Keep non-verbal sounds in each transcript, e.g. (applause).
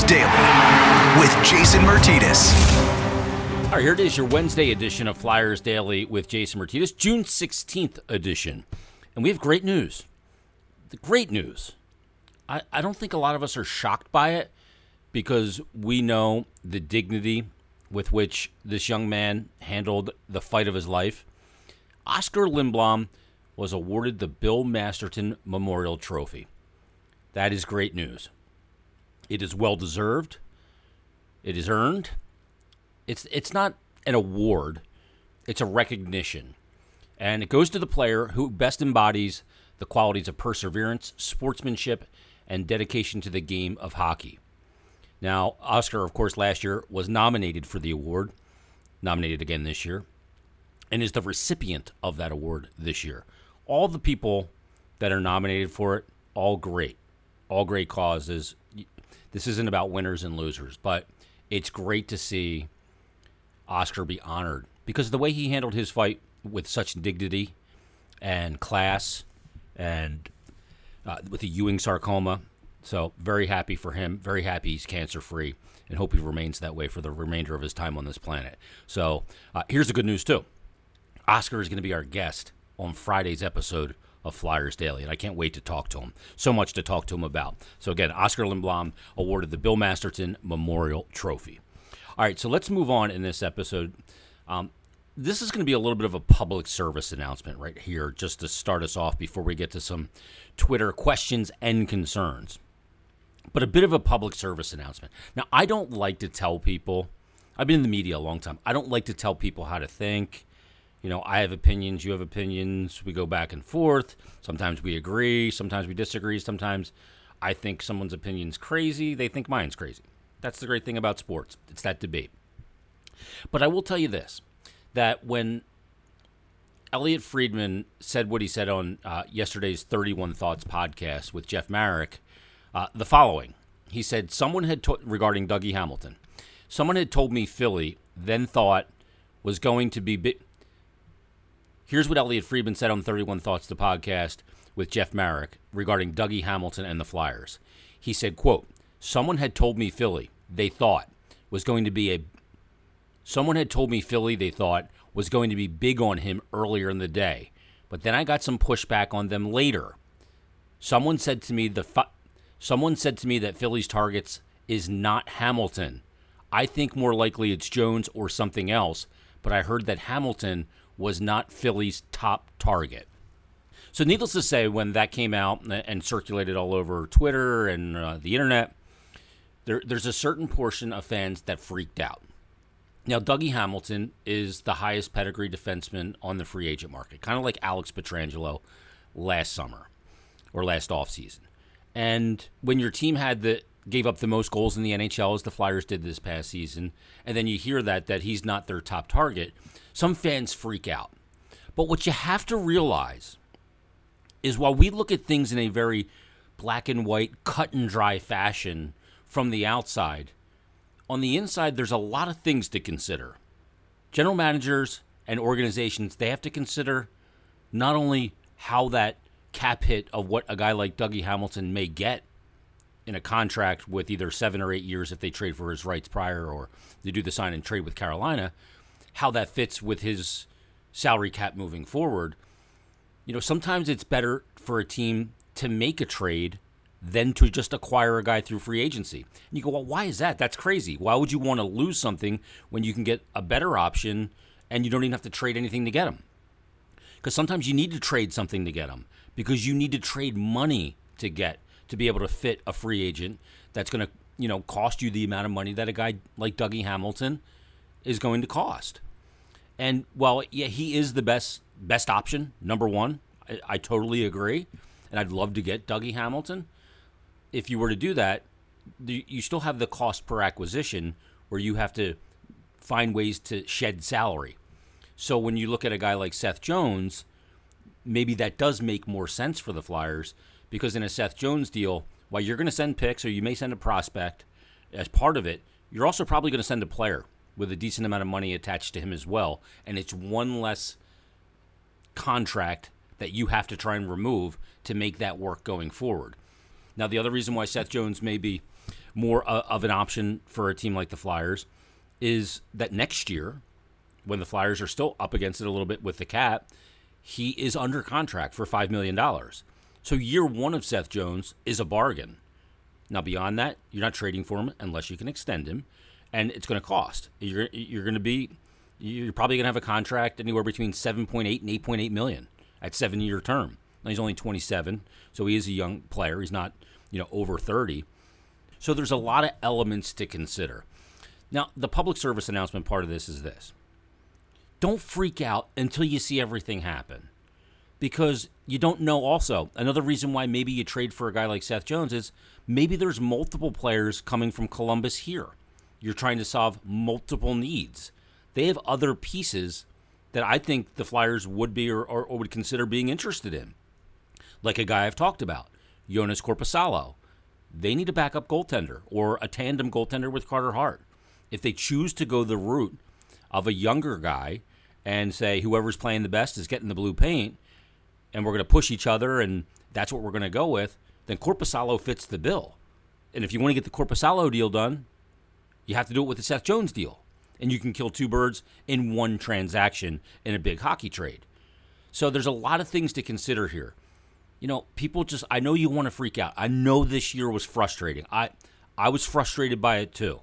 Daily with Jason Martinez. All right, here it is, your Wednesday edition of Flyers Daily with Jason Martinez, June 16th edition. And we have great news. The great news. I, I don't think a lot of us are shocked by it because we know the dignity with which this young man handled the fight of his life. Oscar Lindblom was awarded the Bill Masterton Memorial Trophy. That is great news. It is well deserved. It is earned. It's it's not an award. It's a recognition. And it goes to the player who best embodies the qualities of perseverance, sportsmanship, and dedication to the game of hockey. Now, Oscar, of course, last year was nominated for the award, nominated again this year, and is the recipient of that award this year. All the people that are nominated for it, all great, all great causes. This isn't about winners and losers, but it's great to see Oscar be honored because the way he handled his fight with such dignity and class and uh, with the Ewing sarcoma. So, very happy for him. Very happy he's cancer free and hope he remains that way for the remainder of his time on this planet. So, uh, here's the good news, too Oscar is going to be our guest on Friday's episode of Flyers Daily, and I can't wait to talk to him. So much to talk to him about. So, again, Oscar Lindblom awarded the Bill Masterton Memorial Trophy. All right, so let's move on in this episode. Um, this is going to be a little bit of a public service announcement right here, just to start us off before we get to some Twitter questions and concerns. But a bit of a public service announcement. Now, I don't like to tell people, I've been in the media a long time, I don't like to tell people how to think. You know, I have opinions, you have opinions, we go back and forth. Sometimes we agree, sometimes we disagree, sometimes I think someone's opinion's crazy, they think mine's crazy. That's the great thing about sports, it's that debate. But I will tell you this that when Elliotte Friedman said what he said on uh, yesterday's 31 Thoughts podcast with Jeff Marek, uh, the following. He said, Someone had, to- regarding Dougie Hamilton, someone had told me Philly then thought was going to be. Bi- Here's what Elliotte Friedman said on 31 Thoughts, the podcast with Jeff Marek regarding Dougie Hamilton and the Flyers. He said, quote, Someone had told me Philly, they thought, was going to be a Someone had told me Philly, they thought, was going to be big on him earlier in the day, but then I got some pushback on them later. Someone said to me the fi- someone said to me that Philly's targets is not Hamilton. I think more likely it's Jones or something else, but I heard that Hamilton was not Philly's top target. So, needless to say, when that came out and circulated all over Twitter and uh, the internet, there, there's a certain portion of fans that freaked out. Now, Dougie Hamilton is the highest pedigree defenseman on the free agent market, kind of like Alex Pietrangelo last summer or last offseason. And when your team had the gave up the most goals in the NHL as the Flyers did this past season, and then you hear that that he's not their top target, some fans freak out. But what you have to realize is while we look at things in a very black and white, cut and dry fashion from the outside, on the inside, there's a lot of things to consider. General managers and organizations, they have to consider not only how that cap hit of what a guy like Dougie Hamilton may get in a contract with either seven or eight years if they trade for his rights prior or they do the sign and trade with Carolina, how that fits with his salary cap moving forward. You know, sometimes it's better for a team to make a trade than to just acquire a guy through free agency. And you go, well, why is that? That's crazy. Why would you want to lose something when you can get a better option and you don't even have to trade anything to get him? Because sometimes you need to trade something to get him because you need to trade money to get to be able to fit a free agent that's going to you know cost you the amount of money that a guy like Dougie Hamilton is going to cost. And while yeah, he is the best best option, number one, I, I totally agree, and I'd love to get Dougie Hamilton. If you were to do that, you still have the cost per acquisition where you have to find ways to shed salary. So when you look at a guy like Seth Jones, maybe that does make more sense for the Flyers because in a Seth Jones deal, while you're going to send picks or you may send a prospect as part of it, you're also probably going to send a player with a decent amount of money attached to him as well. And it's one less contract that you have to try and remove to make that work going forward. Now, the other reason why Seth Jones may be more uh, of an option for a team like the Flyers is that next year, when the Flyers are still up against it a little bit with the cap, he is under contract for $5 million. So year one of Seth Jones is a bargain. Now, beyond that, you're not trading for him unless you can extend him, and it's going to cost. You're, you're going to be, you're probably going to have a contract anywhere between 7.8 and 8.8 million at seven year term. Now, he's only 27, so he is a young player. He's not, you know, over 30. So there's a lot of elements to consider. Now, the public service announcement part of this is this don't freak out until you see everything happen. Because you don't know, also, another reason why maybe you trade for a guy like Seth Jones is maybe there's multiple players coming from Columbus here. You're trying to solve multiple needs. They have other pieces that I think the Flyers would be or, or, or would consider being interested in. Like a guy I've talked about, Joonas Korpisalo. They need a backup goaltender or a tandem goaltender with Carter Hart. If they choose to go the route of a younger guy and say whoever's playing the best is getting the blue paint, and we're going to push each other, and that's what we're going to go with, then Korpisalo fits the bill. And if you want to get the Korpisalo deal done, you have to do it with the Seth Jones deal. And you can kill two birds in one transaction in a big hockey trade. So there's a lot of things to consider here. You know, people just I know you want to freak out. I know this year was frustrating. I I was frustrated by it too.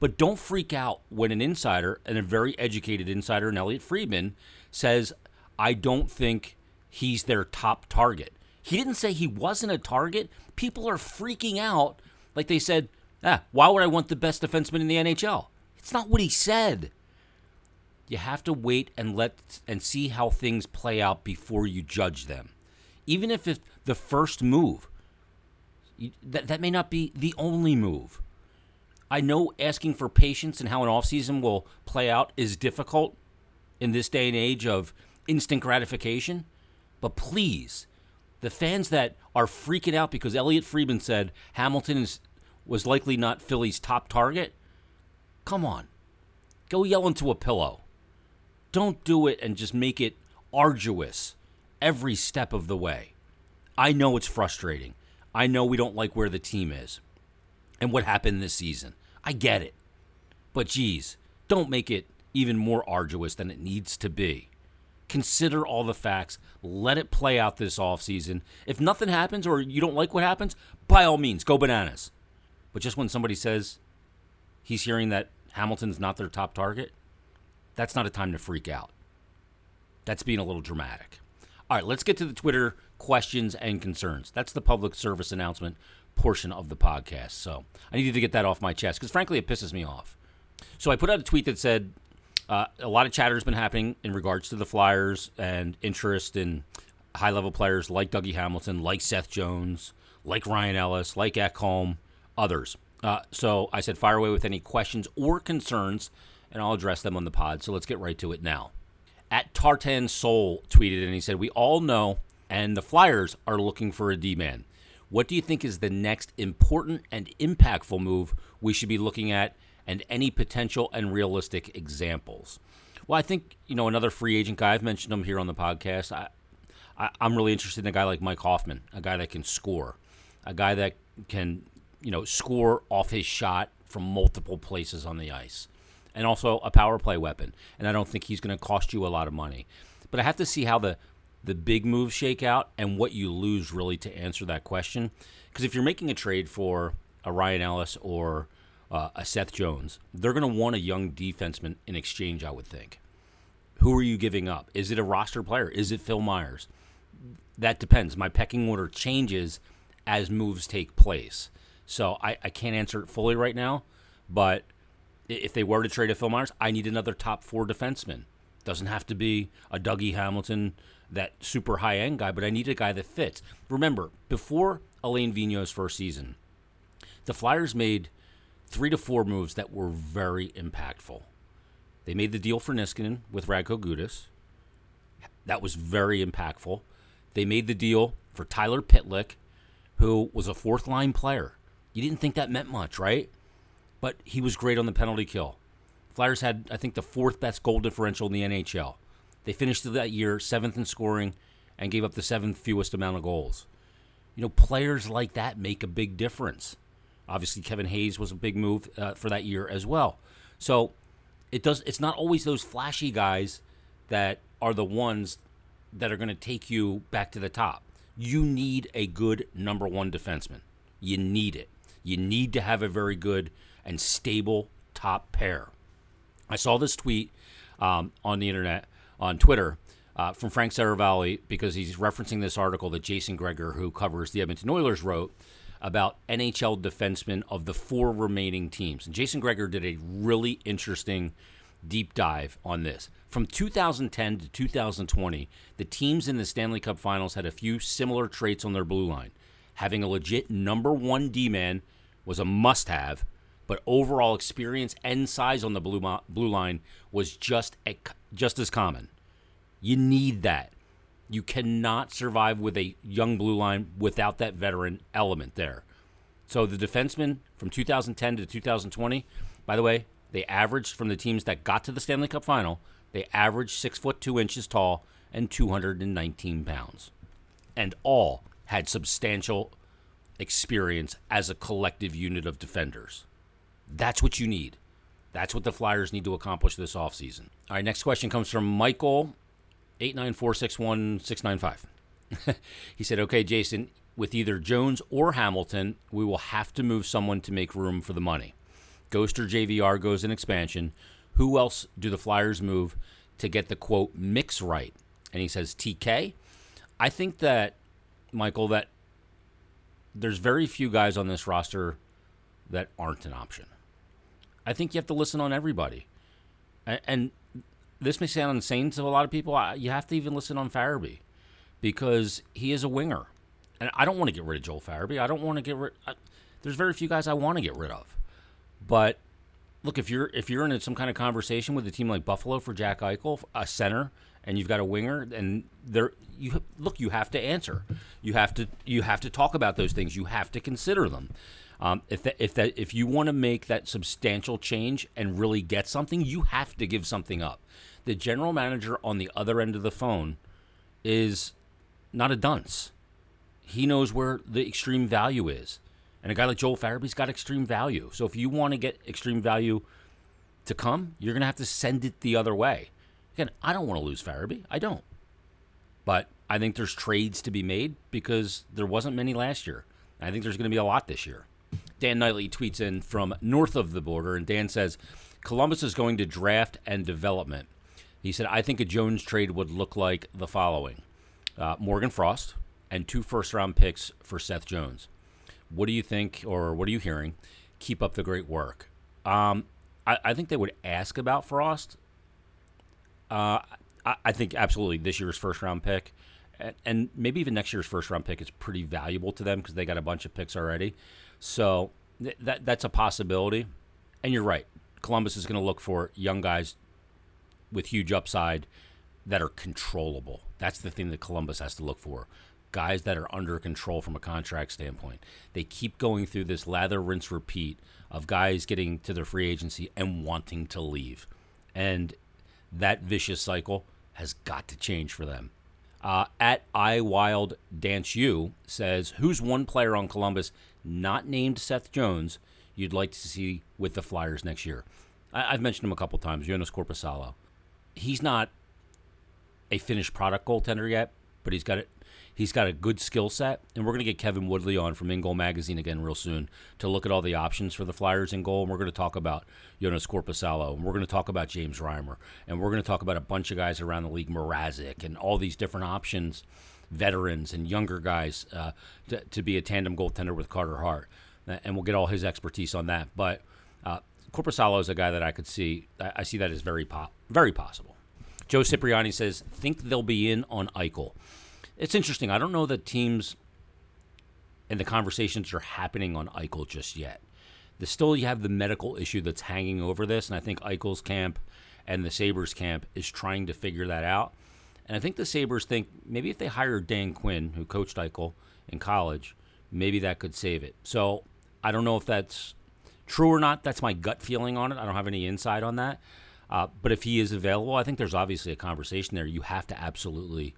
But don't freak out when an insider, and a very educated insider, and Elliotte Friedman, says, I don't think he's their top target. He didn't say he wasn't a target. People are freaking out like they said, ah, why would I want the best defenseman in the NHL? It's not what he said. You have to wait and let and see how things play out before you judge them. Even if it's the first move, that, that may not be the only move. I know asking for patience and how an offseason will play out is difficult in this day and age of instant gratification. But please, the fans that are freaking out because Elliotte Friedman said Hamilton is, was likely not Philly's top target, come on. Go yell into a pillow. Don't do it and just make it arduous every step of the way. I know it's frustrating. I know we don't like where the team is and what happened this season. I get it. But geez, don't make it even more arduous than it needs to be. Consider all the facts. Let it play out this offseason. If nothing happens or you don't like what happens, by all means, go bananas. But just when somebody says he's hearing that Hamilton's not their top target, that's not a time to freak out. That's being a little dramatic. All right, let's get to the Twitter questions and concerns. That's the public service announcement portion of the podcast. So I needed to get that off my chest because, frankly, it pisses me off. So I put out a tweet that said uh, a lot of chatter has been happening in regards to the Flyers and interest in high level players like Dougie Hamilton, like Seth Jones, like Ryan Ellis, like Ekholm, others. Uh, so I said, fire away with any questions or concerns, and I'll address them on the pod. So let's get right to it now. At Tartan Soul tweeted and he said, We all know, and the Flyers are looking for a D man. What do you think is the next important and impactful move we should be looking at, and any potential and realistic examples? Well, I think you know another free agent guy. I've mentioned him here on the podcast. I, I I'm really interested in a guy like Mike Hoffman, a guy that can score, a guy that can you know score off his shot from multiple places on the ice, and also a power play weapon. And I don't think he's going to cost you a lot of money. But I have to see how the the big moves shake out and what you lose really to answer that question. Because if you're making a trade for a Ryan Ellis or uh, a Seth Jones, they're going to want a young defenseman in exchange, I would think. Who are you giving up? Is it a roster player? Is it Phil Myers? That depends. My pecking order changes as moves take place. So I, I can't answer it fully right now, but if they were to trade a Phil Myers, I need another top four defenseman. Doesn't have to be a Dougie Hamilton, that super high end guy, but I need a guy that fits. Remember, before Alain Vigneault's first season, the Flyers made three to four moves that were very impactful. They made the deal for Niskanen with Radko Gudas. That was very impactful. They made the deal for Tyler Pitlick, who was a fourth line player. You didn't think that meant much, right? But he was great on the penalty kill. Flyers had, I think, the fourth best goal differential in the NHL. They finished that year seventh in scoring and gave up the seventh fewest amount of goals. You know, players like that make a big difference. Obviously, Kevin Hayes was a big move uh, for that year as well. So it does. It's not always those flashy guys that are the ones that are going to take you back to the top. You need a good number one defenseman. You need it. You need to have a very good and stable top pair. I saw this tweet um, on the internet, on Twitter, uh, from Frank Seravalli because he's referencing this article that Jason Gregor, who covers the Edmonton Oilers, wrote about NHL defensemen of the four remaining teams. And Jason Gregor did a really interesting deep dive on this. From 2010 to 2020, the teams in the Stanley Cup Finals had a few similar traits on their blue line. Having a legit number one D man was a must have, but overall experience and size on the blue, blue line was just, a, just as common. You need that. You cannot survive with a young blue line without that veteran element there. So the defensemen from 2010 to 2020, by the way, they averaged from the teams that got to the Stanley Cup final, they averaged six foot two inches tall and 219 pounds, and all had substantial experience as a collective unit of defenders. That's what you need. That's what the Flyers need to accomplish this offseason. All right, next question comes from Michael 89461 (laughs) he said, Okay, Jason, with either Jones or Hamilton, we will have to move someone to make room for the money. Ghost or JVR goes in expansion. Who else do the Flyers move to get the quote mix right? And he says, TK. I think that, Michael, that there's very few guys on this roster that aren't an option. I think you have to listen on everybody. And this may sound insane to a lot of people. You have to even listen on Farabee because he is a winger, and I don't want to get rid of Joel Farabee. I don't want to get rid. I, there's very few guys I want to get rid of, but look if you're if you're in some kind of conversation with a team like Buffalo for Jack Eichel, a center, and you've got a winger, and there you look you have to answer. You have to you have to talk about those things. You have to consider them. Um, if that, if that if you want to make that substantial change and really get something, you have to give something up. The general manager on the other end of the phone is not a dunce. He knows where the extreme value is. And a guy like Joel Farabee's got extreme value. So if you want to get extreme value to come, you're going to have to send it the other way. Again, I don't want to lose Farabee. I don't. But I think there's trades to be made because there wasn't many last year. I think there's going to be a lot this year. Dan Knightley tweets in from north of the border, and Dan says Columbus is going to draft and development. He said, I think a Jones trade would look like the following uh, Morgan Frost and two first round picks for Seth Jones. What do you think, or what are you hearing? Keep up the great work. Um, I, I, think they would ask about Frost. Uh, I, think absolutely this year's first round pick, and, maybe even next year's first round pick is pretty valuable to them because they got a bunch of picks already. So th- that that's a possibility. And you're right. Columbus is going to look for young guys with huge upside that are controllable. That's the thing that Columbus has to look for. Guys that are under control from a contract standpoint. They keep going through this lather, rinse, repeat of guys getting to their free agency and wanting to leave. And that vicious cycle has got to change for them. Uh, at I Wild Dance You says, Who's one player on Columbus not named Seth Jones you'd like to see with the Flyers next year? I- have mentioned him a couple times, Joonas Korpisalo. He's not a finished product goaltender yet, but he's got it. He's got a good skill set, and we're going to get Kevin Woodley on from In Goal Magazine again real soon to look at all the options for the Flyers in goal. And we're going to talk about Joonas Korpisalo, and we're going to talk about James Reimer, and we're going to talk about a bunch of guys around the league, Mrazek, and all these different options, veterans and younger guys uh, to, to, be a tandem goaltender with Carter Hart. And we'll get all his expertise on that. But uh, Korpisalo is a guy that I could see. I, I see that as very po- very possible. Joe Cipriani says, think they'll be in on Eichel. It's interesting. I don't know that teams and the conversations are happening on Eichel just yet. The, still, you have the medical issue that's hanging over this, and I think Eichel's camp and the Sabres camp is trying to figure that out. And I think the Sabres think maybe if they hire Dan Quinn, who coached Eichel in college, maybe that could save it. So I don't know if that's true or not. That's my gut feeling on it. I don't have any insight on that. Uh, but if he is available, I think there's obviously a conversation there. You have to absolutely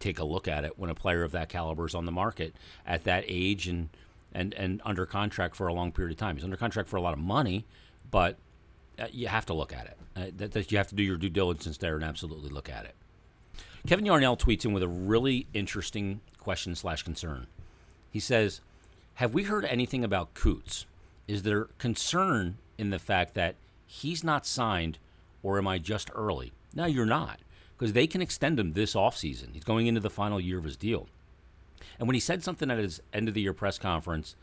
take a look at it when a player of that caliber is on the market at that age and and and under contract for a long period of time. He's under contract for a lot of money, but uh, you have to look at it. Uh, that, that you have to do your due diligence there and absolutely look at it. Kevin Yarnell tweets in with a really interesting question slash concern. He says, "Have we heard anything about Coots? Is there concern in the fact that he's not signed, or am I just early?" No, you're not, because they can extend him this offseason. He's going into the final year of his deal. And when he said something at his end of the year press conference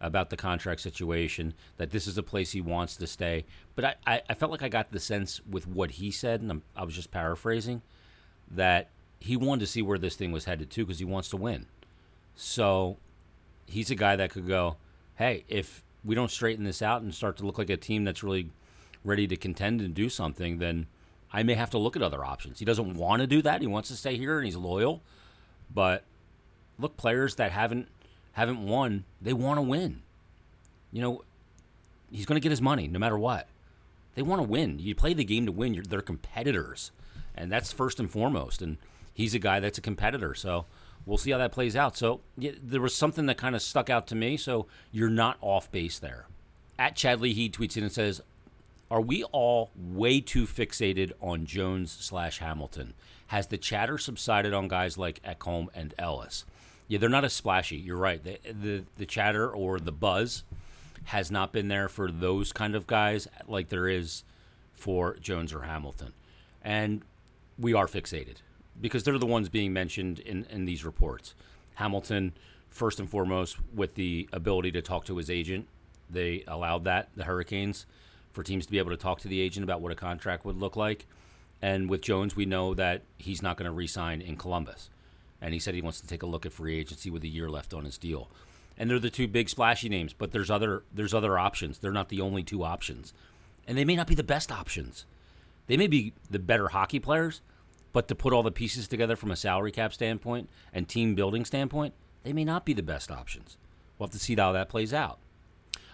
about the contract situation, that this is a place he wants to stay, but I, I, I felt like I got the sense with what he said, and I'm, I was just paraphrasing, that he wanted to see where this thing was headed to because he wants to win. So he's a guy that could go, hey, if we don't straighten this out and start to look like a team that's really ready to contend and do something, then I may have to look at other options. He doesn't want to do that. He wants to stay here and he's loyal. But look, players that haven't haven't won, they want to win. You know, he's going to get his money no matter what. They want to win. You play the game to win. You're, they're competitors, and that's first and foremost. And he's a guy that's a competitor. So we'll see how that plays out. So yeah, there was something that kind of stuck out to me. So you're not off base there. At Chadley, he tweets in and says, "Are we all way too fixated on Jones slash Hamilton? Has the chatter subsided on guys like Ekholm and Ellis?" Yeah, they're not as splashy. You're right. The, the the chatter or the buzz has not been there for those kind of guys like there is for Jones or Hamilton. And we are fixated because they're the ones being mentioned in, in these reports. Hamilton, first and foremost, with the ability to talk to his agent, they allowed that, the Hurricanes, for teams to be able to talk to the agent about what a contract would look like. And with Jones, we know that he's not going to re sign in Columbus and he said he wants to take a look at free agency with a year left on his deal. And they're the two big splashy names, but there's other there's other options. They're not the only two options. And they may not be the best options. They may be the better hockey players, but to put all the pieces together from a salary cap standpoint and team building standpoint, they may not be the best options. We'll have to see how that plays out.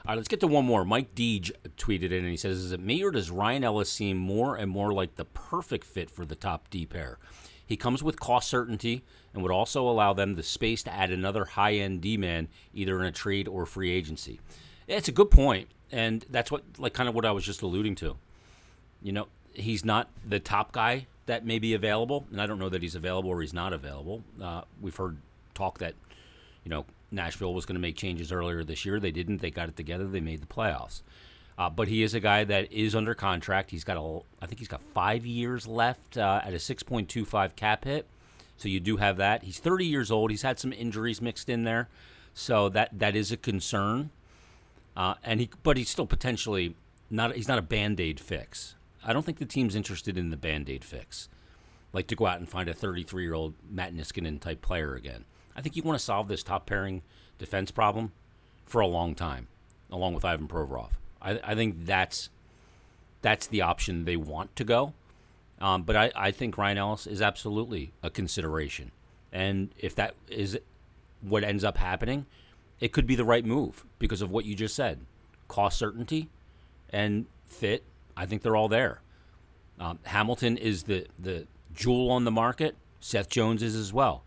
All right, let's get to one more. Mike Deege tweeted in and he says, Is it me or does Ryan Ellis seem more and more like the perfect fit for the top D pair? He comes with cost certainty and would also allow them the space to add another high end D man, either in a trade or free agency. It's a good point, and that's what like kind of what I was just alluding to. You know, he's not the top guy that may be available, and I don't know that he's available or he's not available. Uh, we've heard talk that you know Nashville was going to make changes earlier this year. They didn't. They got it together. They made the playoffs. Uh, but he is a guy that is under contract. He's got a, I think he's got five years left uh, at a 6.25 cap hit. So you do have that. He's 30 years old. He's had some injuries mixed in there, so that that is a concern. Uh, and he, but he's still potentially not. He's not a band aid fix. I don't think the team's interested in the band aid fix, like to go out and find a 33 year old Matt Niskanen type player again. I think you want to solve this top pairing defense problem for a long time, along with Ivan Provorov. I, I think that's that's the option they want to go. Um, but I, I think Ryan Ellis is absolutely a consideration. And if that is what ends up happening, it could be the right move because of what you just said cost certainty and fit. I think they're all there. Um, Hamilton is the, the jewel on the market. Seth Jones is as well.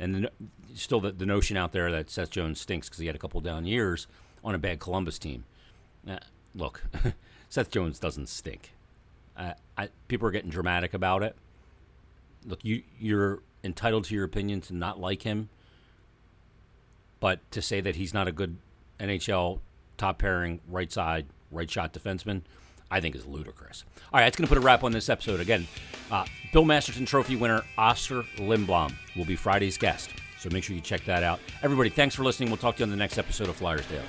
And the, still the, the notion out there that Seth Jones stinks because he had a couple down years on a bad Columbus team. Uh, look, (laughs) Seth Jones doesn't stink. Uh, I, people are getting dramatic about it. Look, you you're entitled to your opinion to not like him, but to say that he's not a good NHL top pairing right side right shot defenseman, I think is ludicrous. All right, that's going to put a wrap on this episode. Again, uh, Bill Masterton Trophy winner Oscar Lindblom will be Friday's guest. So make sure you check that out. Everybody, thanks for listening. We'll talk to you on the next episode of Flyers Daily.